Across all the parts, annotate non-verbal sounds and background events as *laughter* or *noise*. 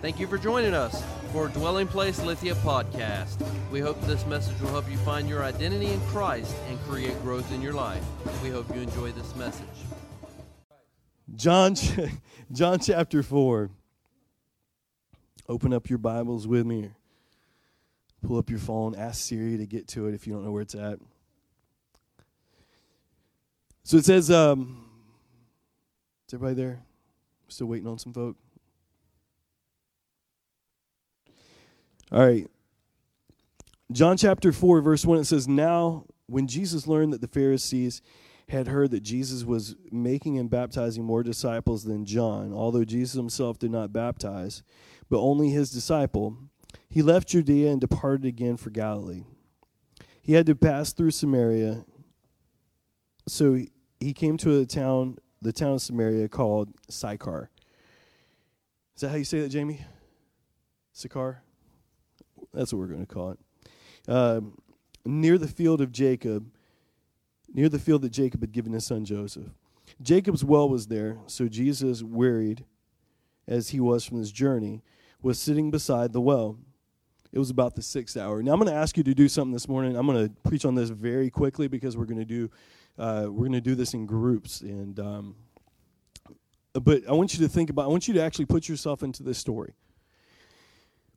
Thank you for joining us for Dwelling Place Lithia podcast. We hope this message will help you find your identity in Christ and create growth in your life. We hope you enjoy this message. John, *laughs* John chapter 4. Open up your Bibles with me. Pull up your phone. Ask Siri to get to it if you don't know where it's at. So it says, um, is everybody there? Still waiting on some folk? All right. John chapter 4, verse 1, it says, Now, when Jesus learned that the Pharisees had heard that Jesus was making and baptizing more disciples than John, although Jesus himself did not baptize, but only his disciple, he left Judea and departed again for Galilee. He had to pass through Samaria, so he came to a town, the town of Samaria called Sychar. Is that how you say that, Jamie? Sychar? That's what we're going to call it. Uh, near the field of Jacob, near the field that Jacob had given his son Joseph. Jacob's well was there, so Jesus, wearied as he was from his journey, was sitting beside the well. It was about the sixth hour. Now I'm going to ask you to do something this morning. I'm going to preach on this very quickly because we're going to do uh, we're going to do this in groups. And um, but I want you to think about. I want you to actually put yourself into this story.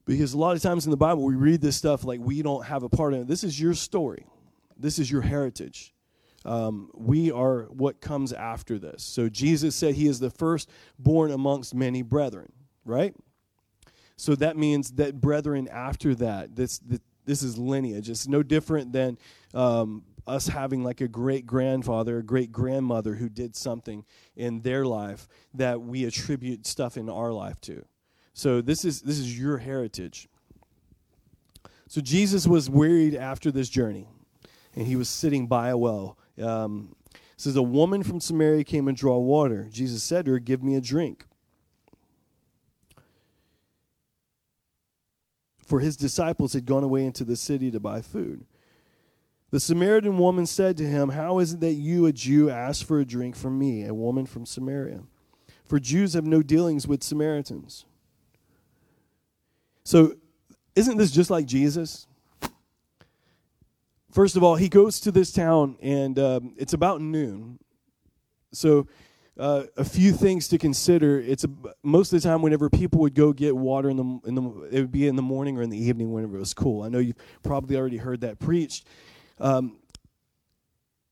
Because a lot of times in the Bible, we read this stuff like we don't have a part in it. This is your story, this is your heritage. Um, we are what comes after this. So Jesus said he is the first born amongst many brethren, right? So that means that brethren after that, this, this is lineage. It's no different than um, us having like a great grandfather, a great grandmother who did something in their life that we attribute stuff in our life to. So this is this is your heritage. So Jesus was wearied after this journey, and he was sitting by a well. Um, says a woman from Samaria came and draw water. Jesus said to her, "Give me a drink." For his disciples had gone away into the city to buy food. The Samaritan woman said to him, How is it that you, a Jew, ask for a drink from me, a woman from Samaria? For Jews have no dealings with Samaritans. So, isn't this just like Jesus? First of all, he goes to this town, and um, it's about noon. So, uh, a few things to consider. It's a, most of the time whenever people would go get water in the in the it would be in the morning or in the evening whenever it was cool. I know you've probably already heard that preached. Um,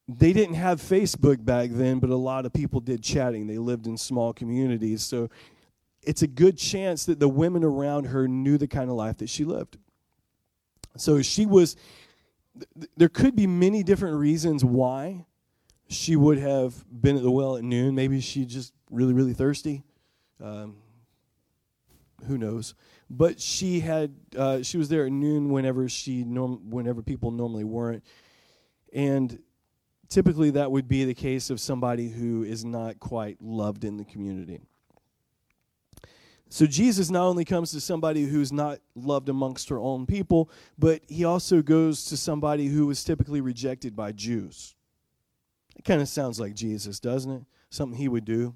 they didn't have Facebook back then, but a lot of people did chatting. They lived in small communities, so it's a good chance that the women around her knew the kind of life that she lived. So she was, there could be many different reasons why she would have been at the well at noon. Maybe she just really, really thirsty. Um, who knows? But she had, uh, she was there at noon whenever she norm, whenever people normally weren't, and typically that would be the case of somebody who is not quite loved in the community. So Jesus not only comes to somebody who's not loved amongst her own people, but he also goes to somebody who was typically rejected by Jews. It kind of sounds like Jesus, doesn't it? Something he would do.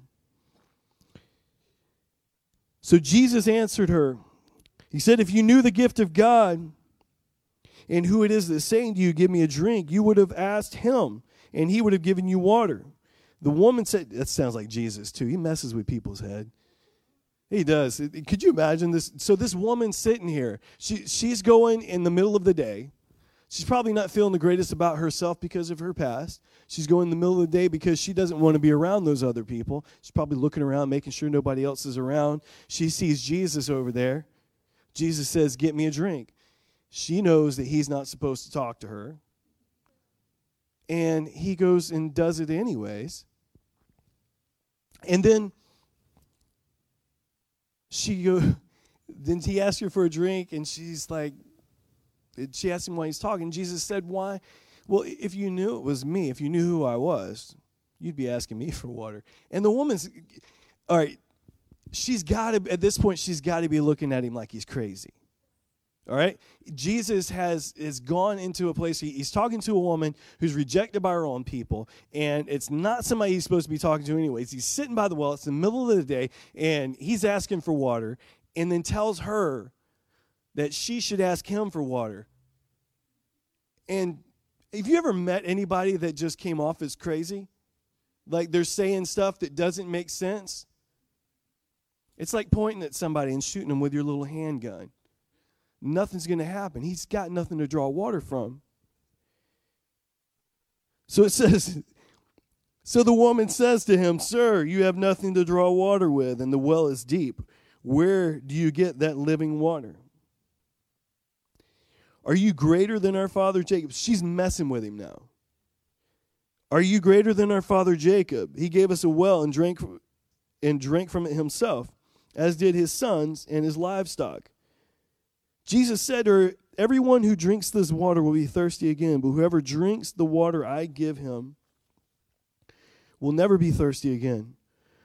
So Jesus answered her. He said, If you knew the gift of God and who it is that's saying to you, Give me a drink, you would have asked him, and he would have given you water. The woman said, That sounds like Jesus, too. He messes with people's head. He does. Could you imagine this? So this woman sitting here, she she's going in the middle of the day. She's probably not feeling the greatest about herself because of her past. She's going in the middle of the day because she doesn't want to be around those other people. She's probably looking around, making sure nobody else is around. She sees Jesus over there. Jesus says, "Get me a drink." She knows that he's not supposed to talk to her. And he goes and does it anyways. And then she go, *laughs* then he asked her for a drink, and she's like, she asked him why he's talking. Jesus said, Why? Well, if you knew it was me, if you knew who I was, you'd be asking me *laughs* for water. And the woman's, all right, she's got to, at this point, she's got to be looking at him like he's crazy. All right? Jesus has has gone into a place he, he's talking to a woman who's rejected by her own people and it's not somebody he's supposed to be talking to anyways. He's sitting by the well, it's the middle of the day and he's asking for water and then tells her that she should ask him for water. And have you ever met anybody that just came off as crazy? Like they're saying stuff that doesn't make sense? It's like pointing at somebody and shooting them with your little handgun nothing's going to happen. He's got nothing to draw water from. So it *laughs* says, So the woman says to him, Sir, you have nothing to draw water with, and the well is deep. Where do you get that living water? Are you greater than our father Jacob? She's messing with him now. Are you greater than our father Jacob? He gave us a well and drank and drank from it himself, as did his sons and his livestock. Jesus said to her, Everyone who drinks this water will be thirsty again, but whoever drinks the water I give him will never be thirsty again.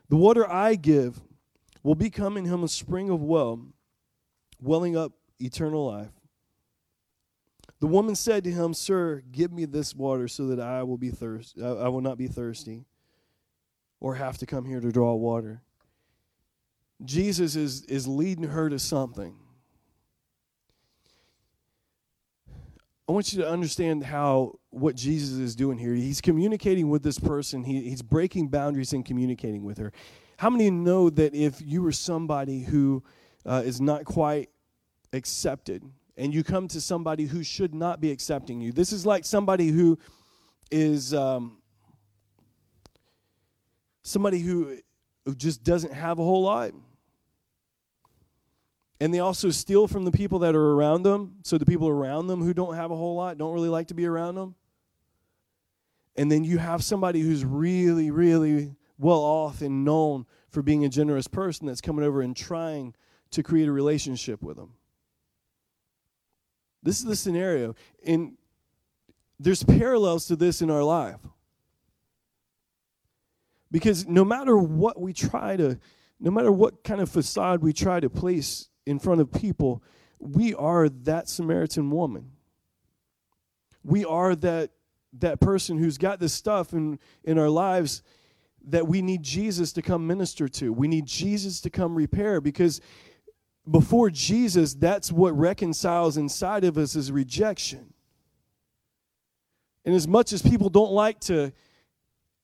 The water I give will become in him a spring of well, welling up eternal life. The woman said to him, Sir, give me this water so that I will be thirst I will not be thirsty or have to come here to draw water. Jesus is, is leading her to something. I want you to understand how what Jesus is doing here. He's communicating with this person. He, he's breaking boundaries and communicating with her. How many know that if you were somebody who uh, is not quite accepted, and you come to somebody who should not be accepting you, this is like somebody who is um, somebody who, who just doesn't have a whole lot and they also steal from the people that are around them. So the people around them who don't have a whole lot don't really like to be around them. And then you have somebody who's really, really well off and known for being a generous person that's coming over and trying to create a relationship with them. This is the scenario. And there's parallels to this in our life. Because no matter what we try to, no matter what kind of facade we try to place in front of people, we are that Samaritan woman. We are that that person who's got this stuff in, in our lives that we need Jesus to come minister to. We need Jesus to come repair because before Jesus, that's what reconciles inside of us is rejection. And as much as people don't like to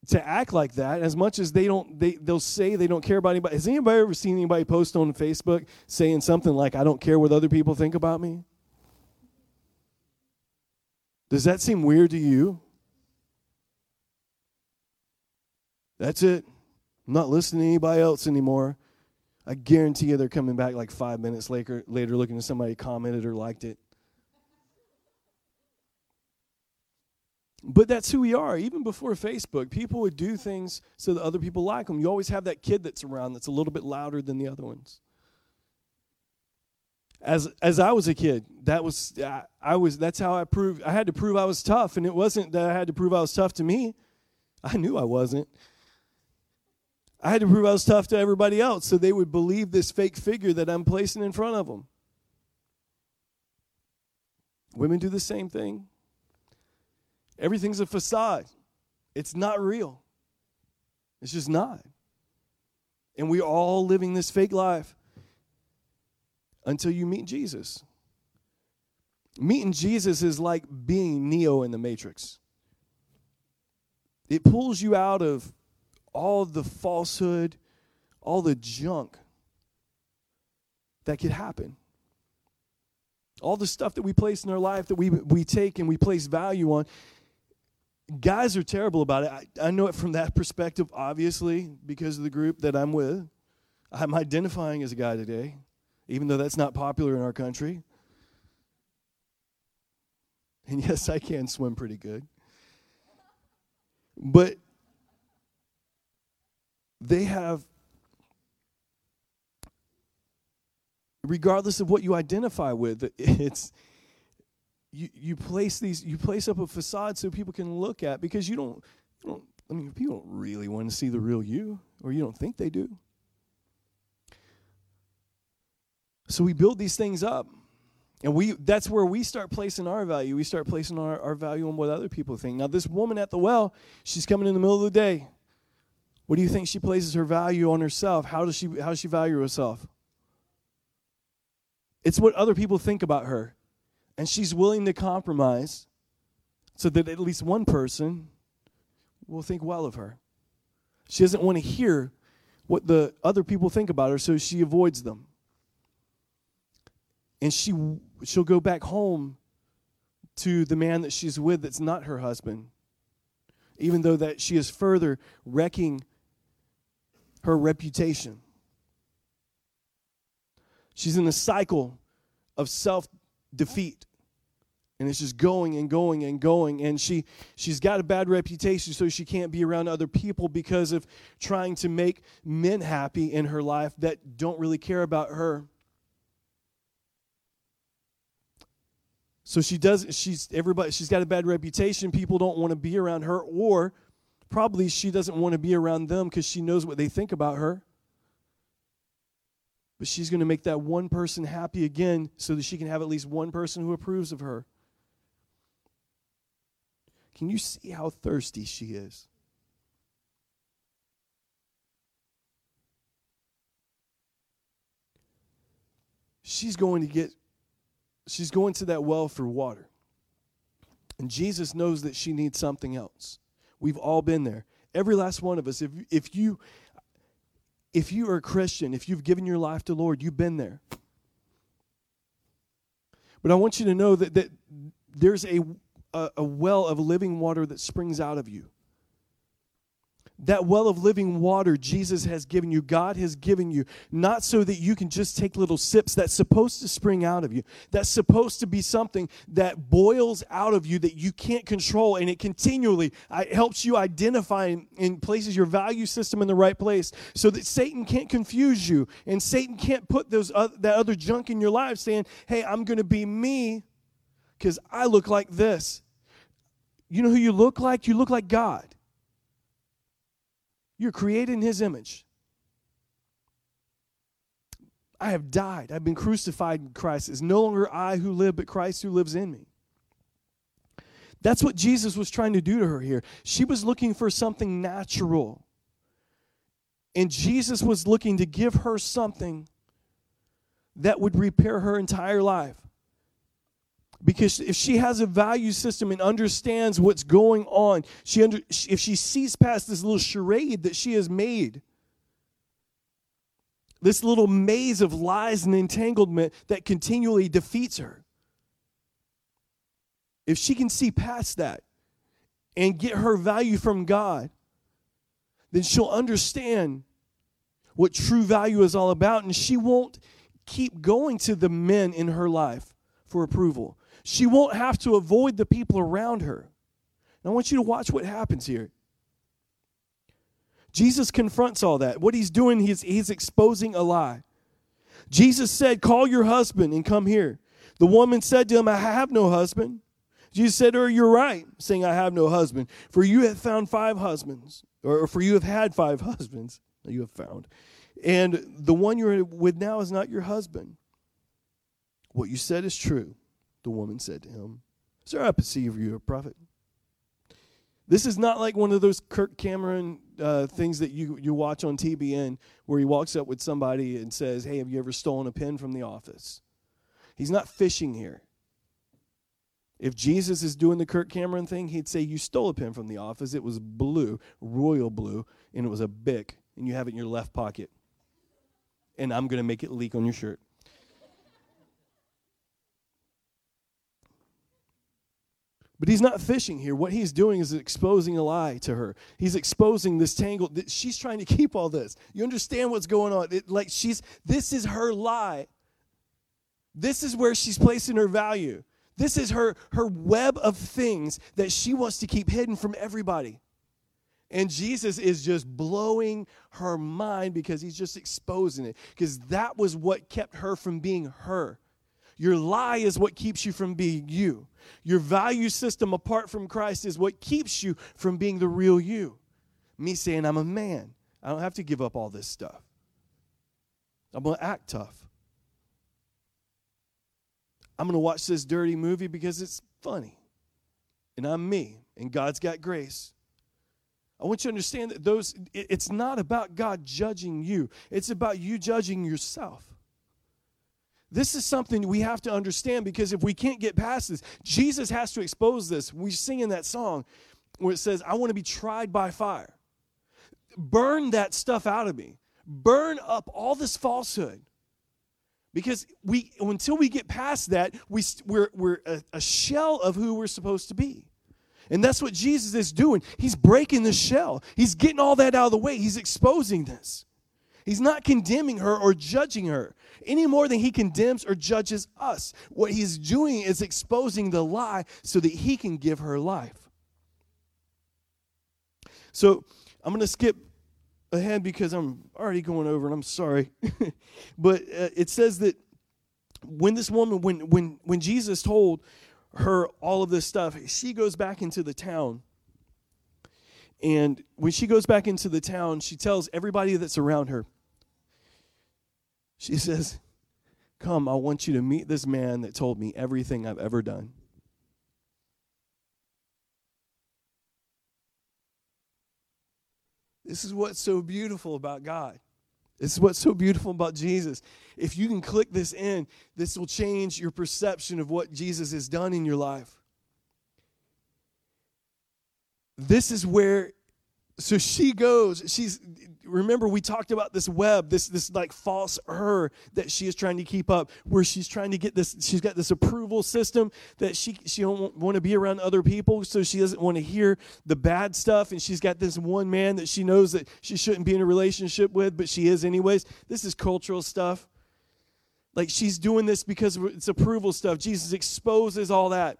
to act like that as much as they don't they they'll say they don't care about anybody. Has anybody ever seen anybody post on facebook saying something like i don't care what other people think about me does that seem weird to you? That's it. I'm not listening to anybody else anymore. I guarantee you they're coming back like five minutes later later looking at somebody commented or liked it But that's who we are. Even before Facebook, people would do things so that other people like them. You always have that kid that's around that's a little bit louder than the other ones. As as I was a kid, that was I, I was that's how I proved I had to prove I was tough, and it wasn't that I had to prove I was tough to me. I knew I wasn't. I had to prove I was tough to everybody else so they would believe this fake figure that I'm placing in front of them. Women do the same thing. Everything's a facade. It's not real. It's just not. And we're all living this fake life until you meet Jesus. Meeting Jesus is like being Neo in the Matrix. It pulls you out of all the falsehood, all the junk that could happen. All the stuff that we place in our life that we, we take and we place value on, guys are terrible about it. I, I know it from that *laughs* perspective, obviously, because of the group that I'm with. I'm identifying as a guy today, even though that's not popular in our country. *laughs* And yes, I can swim pretty good. But they have, regardless of what you identify with, *laughs* it's you, you place these you place up a facade so people can look at because you don't, you don't I mean people don't really want to see the real you or you don't think they do. So we build these things up. And we that's where we start placing our value. We start placing our, our value on what other people think. Now, this woman at the well, she's coming in the middle of the day. What do you think she places her value on herself? How does she how does she value herself? It's what other people think about her. And she's willing to compromise so that at least one person will think well of her. She doesn't want to hear what the other people think about her, so she avoids them. And she she'll go back home to the man that she's with that's not her husband. Even though that she is further wrecking her reputation. She's in a cycle of self defeat and it's just going and going and going. And she she's got a bad reputation so she can't be around other people because of trying to make men happy in her life that don't really care about her. So she does she's everybody she's got a bad reputation. People don't want to be around her or probably she doesn't want to be around them because she knows what they think about her. But she's going to make that one person happy again so that she can have at least one person who approves of her can you see how thirsty she is? She's going to get, she's going to that well for water. And Jesus knows that she needs something else. We've all been there. Every last one of us. If, if you if you are a Christian, if you've given your life to Lord, you've been there. But I want you to know that, that there's a a, a well of living water that springs out of you. That well of living water Jesus has given you, God has given you, not so that you can just take little sips. That's supposed to spring out of you. That's supposed to be something that boils out of you that you can't control, and it continually it helps you identify and, places your value system in the right place so that Satan can't confuse you and Satan can't put those uh, that other junk in your life saying, hey, I'm going to be me because I look like this. You know who you look like? You look like God. You're created in His image. I have died. I've been crucified in Christ. It's no longer I who live, but Christ who lives in me. That's what Jesus was trying to do to her here. She was looking for something natural. And Jesus was looking to give her something that would repair her entire life. Because if she has a value system and understands what's going on, she under, if she sees past this little charade that she has made, this little maze of lies and entanglement that continually defeats her, if she can see past that and get her value from God, then she'll understand what true value is all about and she won't keep going to the men in her life for approval she won't have to avoid the people around her. And I want you to watch what happens here. Jesus confronts all that. What he's doing, he's, he's exposing a lie. Jesus said, Call your husband and come here. The woman said to him, I have no husband. Jesus said to her, You're right, saying, I have no husband. For you have found five husbands, or for you have had five *laughs* husbands you have found. And the one you're with now is not your husband. What you said is true. The woman said to him, Sir, I perceive you are a prophet. This is not like one of those Kirk Cameron uh, things that you, you watch on TBN where he walks up with somebody and says, Hey, have you ever stolen a pen from the office? He's not fishing here. If Jesus is doing the Kirk Cameron thing, he'd say, You stole a pen from the office. It was blue, royal blue, and it was a Bic, and you have it in your left pocket. And I'm going to make it leak on your shirt. But he's not fishing here. What he's doing is exposing a lie to her. He's exposing this tangle. That She's trying to keep all this. You understand what's going on? It, like she's this is her lie. This is where she's placing her value. This is her her web of things that she wants to keep hidden from everybody. And Jesus is just blowing her mind because he's just exposing it. Because that was what kept her from being her. Your lie is what keeps you from being you. Your value system apart from Christ is what keeps you from being the real you. Me saying I'm a man. I don't have to give up all this stuff. I'm going to act tough. I'm going to watch this dirty movie because it's funny. And I'm me, and God's got grace. I want you to understand that those it's not about God judging you. It's about you judging yourself. This is something we have to understand because if we can't get past this, Jesus has to expose this. We sing in that song where it says, I want to be tried by fire. Burn that stuff out of me. Burn up all this falsehood. Because we until we get past that, we, we're, we're a, a shell of who we're supposed to be. And that's what Jesus is doing. He's breaking the shell. He's getting all that out of the way. He's exposing this. He's not condemning her or judging her any more than he condemns or judges us. What he's doing is exposing the lie so that he can give her life. So I'm going to skip ahead because I'm already going over and I'm sorry. *laughs* but uh, it says that when this woman, when, when, when Jesus told her all of this stuff, she goes back into the town. And when she goes back into the town, she tells everybody that's around her, she says, Come, I want you to meet this man that told me everything I've ever done. This is what's so beautiful about God. This is what's so beautiful about Jesus. If you can click this in, this will change your perception of what Jesus has done in your life. This is where so she goes she's remember we talked about this web this this like false her that she is trying to keep up where she's trying to get this she's got this approval system that she she don't want to be around other people so she doesn't want to hear the bad stuff and she's got this one man that she knows that she shouldn't be in a relationship with but she is anyways. This is cultural stuff. Like she's doing this because it's approval stuff. Jesus exposes all that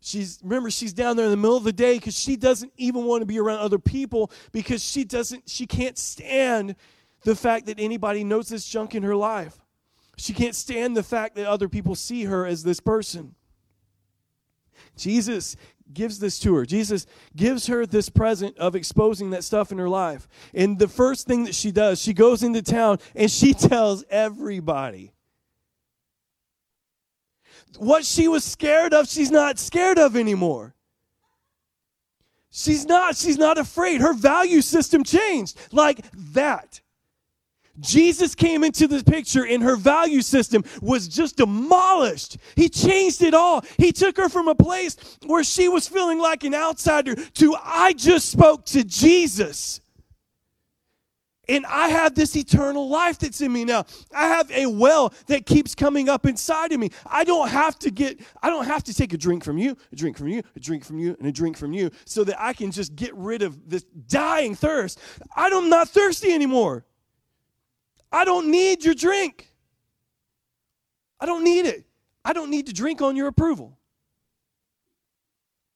She's remember she's down there in the middle of the day because she doesn't even want to be around other people because she doesn't she can't stand the fact that anybody knows this junk in her life. She can't stand the fact that other people see her as this person. Jesus gives this to her. Jesus gives her this present of exposing that stuff in her life. And the first thing that she does, she goes into town and she *laughs* tells everybody what she was scared of, she's not scared of anymore. She's not, she's not afraid. Her value system changed like that. Jesus came into the picture and her value system was just demolished. He changed it all. He took her from a place where she was feeling like an outsider to I just spoke to Jesus. And I have this eternal life that's in me now. I have a well that keeps coming up inside of me. I don't have to get, I don't have to take a drink from you, a drink from you, a drink from you, and a drink from you so that I can just get rid of this dying thirst. I'm not thirsty anymore. I don't need your drink. I don't need it. I don't need to drink on your approval.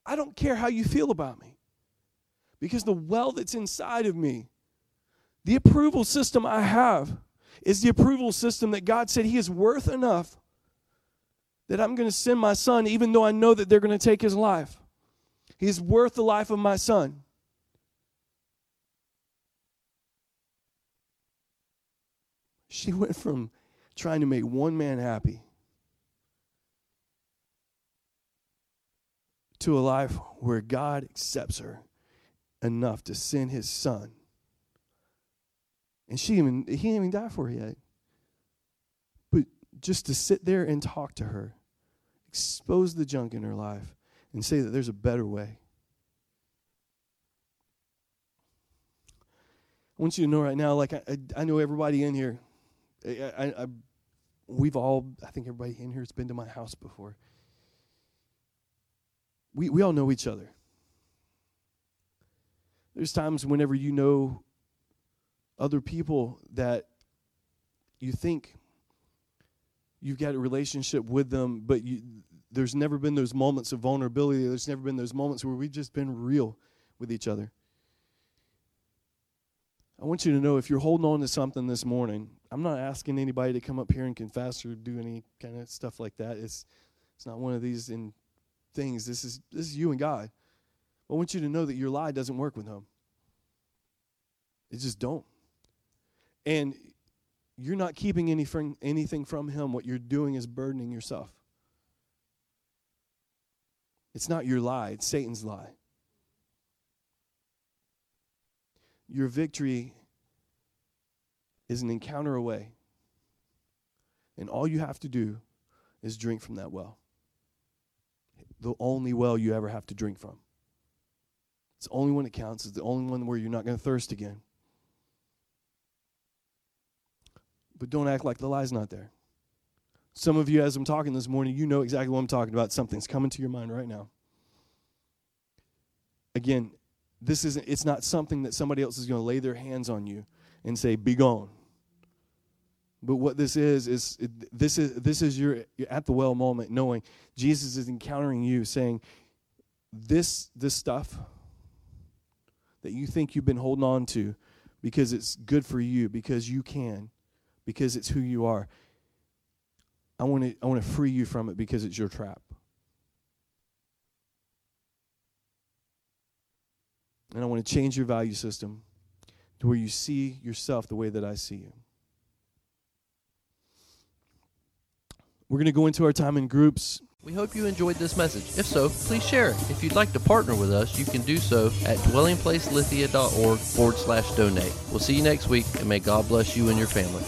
I don't care how you feel about me because the well that's inside of me the approval system I have is the approval system that God said He is worth enough that I'm going to send my son, even though I know that they're going to take his life. He's worth the life of my son. She went from trying to make one man happy to a life where God accepts her enough to send his son and she even he didn't even die for her yet. But just to sit there and talk to her, expose the junk in her life, and say that there's a better way. I want you to know right now, like I, I, I know everybody in here. I, I, we've all, I think everybody in here has been to my house before. We we all know each other. There's times whenever you know other people that you think you've got a relationship with them, but you, there's never been those moments of vulnerability. There's never been those moments where we've just been real with each other. I want you to know if you're holding on to something this morning, I'm not asking anybody to come up here and confess or do any kind of stuff like that. It's it's not one of these in things. This is this is you and God. I want you to know that your lie doesn't work with him. It just don't and you're not keeping anything, anything from him. What you're doing is burdening yourself. It's not your lie, it's Satan's lie. Your victory is an encounter away. And all you have to do is drink from that well. The only well you ever have to drink from. It's the only one that counts. It's the only one where you're not going to thirst again. But don't act like the lie's not there. Some of you, as I'm talking this morning, you know exactly what I'm talking about. Something's coming to your mind right now. Again, this isn't it's not something that somebody else is going to lay their hands on you and say, Be gone. But what this is is this is this is your at the well moment, knowing Jesus is encountering you, saying, This this stuff that you think you've been holding on to because it's good for you, because you can, because it's who you are. I want to I want to free you from it because it's your trap. And I want to change your value system to where you see yourself the way that I see you. We're going to go into our time in groups. We hope you enjoyed this message. If so, please share it. If you'd like to partner with us, you can do so at dwellingplacelithia.org forward slash donate. We'll see you next week, and may God bless you and your family.